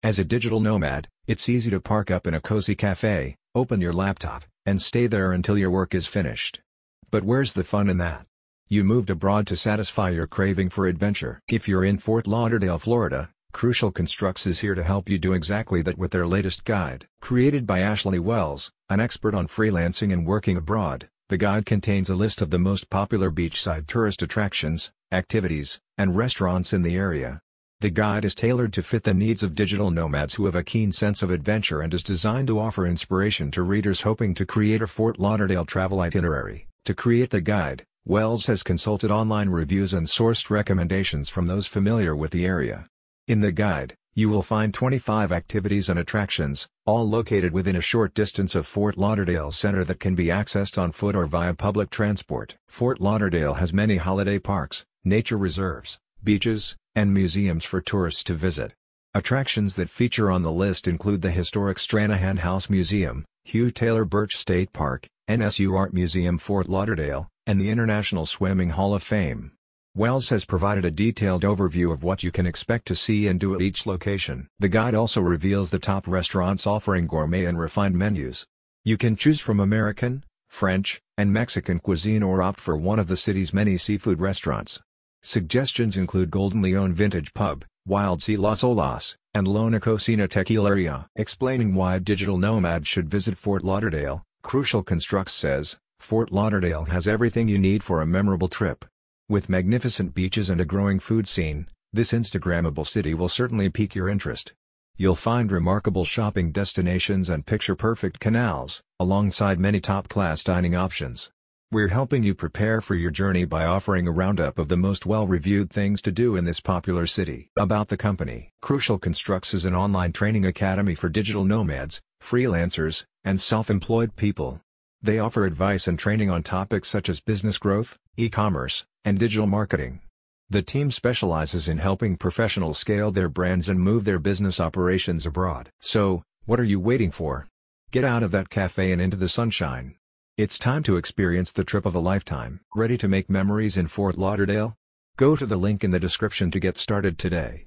As a digital nomad, it's easy to park up in a cozy cafe, open your laptop, and stay there until your work is finished. But where's the fun in that? You moved abroad to satisfy your craving for adventure. If you're in Fort Lauderdale, Florida, Crucial Constructs is here to help you do exactly that with their latest guide. Created by Ashley Wells, an expert on freelancing and working abroad, the guide contains a list of the most popular beachside tourist attractions, activities, and restaurants in the area. The guide is tailored to fit the needs of digital nomads who have a keen sense of adventure and is designed to offer inspiration to readers hoping to create a Fort Lauderdale travel itinerary. To create the guide, Wells has consulted online reviews and sourced recommendations from those familiar with the area. In the guide, you will find 25 activities and attractions, all located within a short distance of Fort Lauderdale Center that can be accessed on foot or via public transport. Fort Lauderdale has many holiday parks, nature reserves, beaches, and museums for tourists to visit. Attractions that feature on the list include the historic Stranahan House Museum, Hugh Taylor Birch State Park, NSU Art Museum Fort Lauderdale, and the International Swimming Hall of Fame. Wells has provided a detailed overview of what you can expect to see and do at each location. The guide also reveals the top restaurants offering gourmet and refined menus. You can choose from American, French, and Mexican cuisine or opt for one of the city's many seafood restaurants. Suggestions include Golden Leon Vintage Pub, Wild Sea Las Olas, and Lona Cocina Tequileria. Explaining why digital nomads should visit Fort Lauderdale, Crucial Constructs says, Fort Lauderdale has everything you need for a memorable trip. With magnificent beaches and a growing food scene, this Instagrammable city will certainly pique your interest. You'll find remarkable shopping destinations and picture-perfect canals, alongside many top-class dining options. We're helping you prepare for your journey by offering a roundup of the most well-reviewed things to do in this popular city. About the company Crucial Constructs is an online training academy for digital nomads, freelancers, and self-employed people. They offer advice and training on topics such as business growth, e-commerce, and digital marketing. The team specializes in helping professionals scale their brands and move their business operations abroad. So, what are you waiting for? Get out of that cafe and into the sunshine. It's time to experience the trip of a lifetime. Ready to make memories in Fort Lauderdale? Go to the link in the description to get started today.